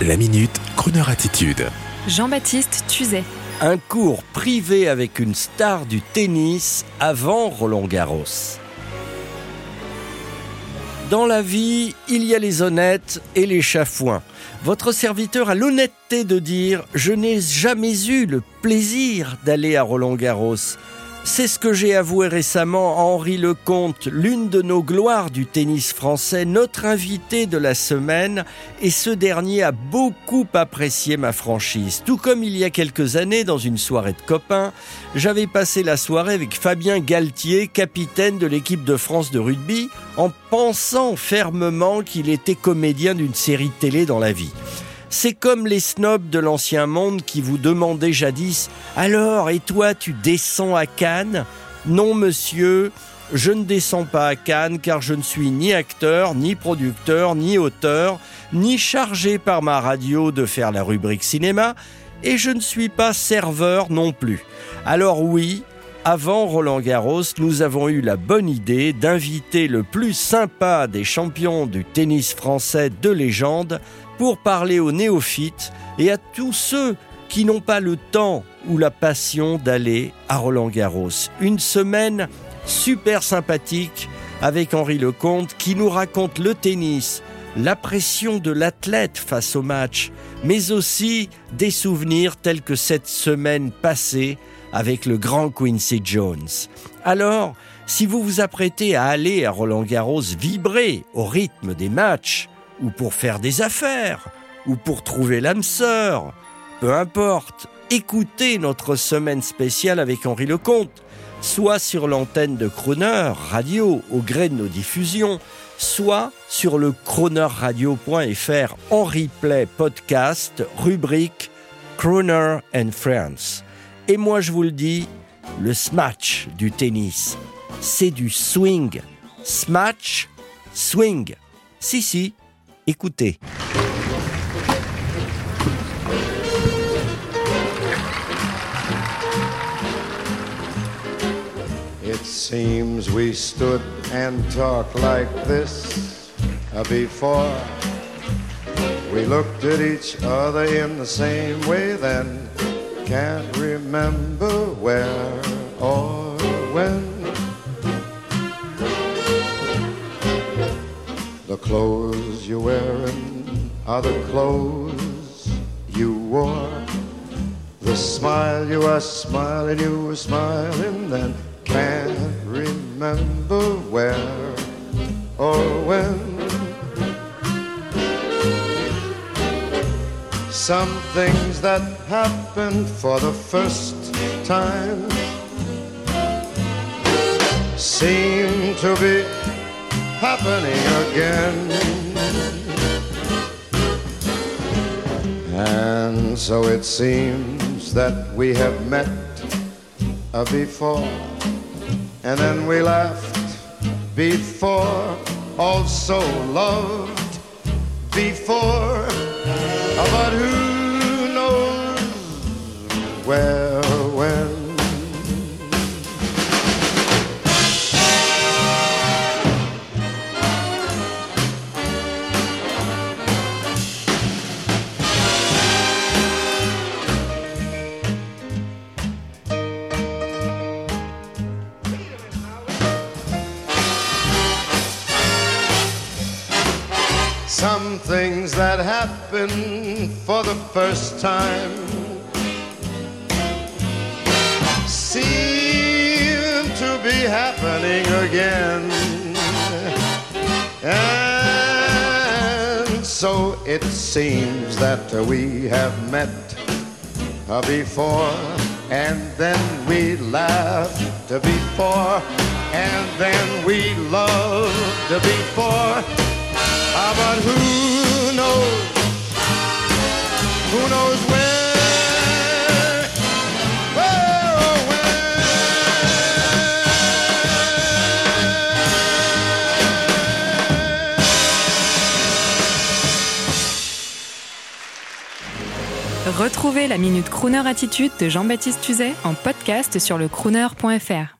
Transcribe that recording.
La minute, Kroneur attitude. Jean-Baptiste Tuzet. Un cours privé avec une star du tennis avant Roland Garros. Dans la vie, il y a les honnêtes et les chafouins. Votre serviteur a l'honnêteté de dire Je n'ai jamais eu le plaisir d'aller à Roland Garros. C'est ce que j'ai avoué récemment à Henri Lecomte, l'une de nos gloires du tennis français, notre invité de la semaine, et ce dernier a beaucoup apprécié ma franchise. Tout comme il y a quelques années, dans une soirée de copains, j'avais passé la soirée avec Fabien Galtier, capitaine de l'équipe de France de rugby, en pensant fermement qu'il était comédien d'une série télé dans la vie. C'est comme les snobs de l'ancien monde qui vous demandaient jadis Alors, et toi, tu descends à Cannes? Non, monsieur, je ne descends pas à Cannes car je ne suis ni acteur, ni producteur, ni auteur, ni chargé par ma radio de faire la rubrique cinéma, et je ne suis pas serveur non plus. Alors oui, avant Roland Garros, nous avons eu la bonne idée d'inviter le plus sympa des champions du tennis français de légende pour parler aux néophytes et à tous ceux qui n'ont pas le temps ou la passion d'aller à Roland Garros. Une semaine super sympathique avec Henri Lecomte qui nous raconte le tennis, la pression de l'athlète face au match, mais aussi des souvenirs tels que cette semaine passée avec le grand Quincy Jones. Alors, si vous vous apprêtez à aller à Roland Garros vibrer au rythme des matchs, ou pour faire des affaires, ou pour trouver l'âme sœur. Peu importe, écoutez notre semaine spéciale avec Henri Lecomte, soit sur l'antenne de Croner Radio au gré de nos diffusions, soit sur le cronerradio.fr en replay podcast, rubrique Croner and Friends. Et moi je vous le dis, le smash du tennis, c'est du swing. Smash, swing. Si, si, Écoutez. It seems we stood and talked like this before. We looked at each other in the same way then. Can't remember where or when. The clothes you're wearing are the clothes you wore. The smile you are smiling, you were smiling then. Can't remember where or when. Some things that happen for the first time seem to be happening again. And so it seems that we have met uh, before, and then we laughed before, also loved before, Some things that happen for the first time seem to be happening again. And so it seems that we have met uh, before, and then we laughed before, and then we loved before. Who knows? Who knows Retrouvez la Minute Crooner Attitude de Jean-Baptiste Tuzet en podcast sur le crooner.fr.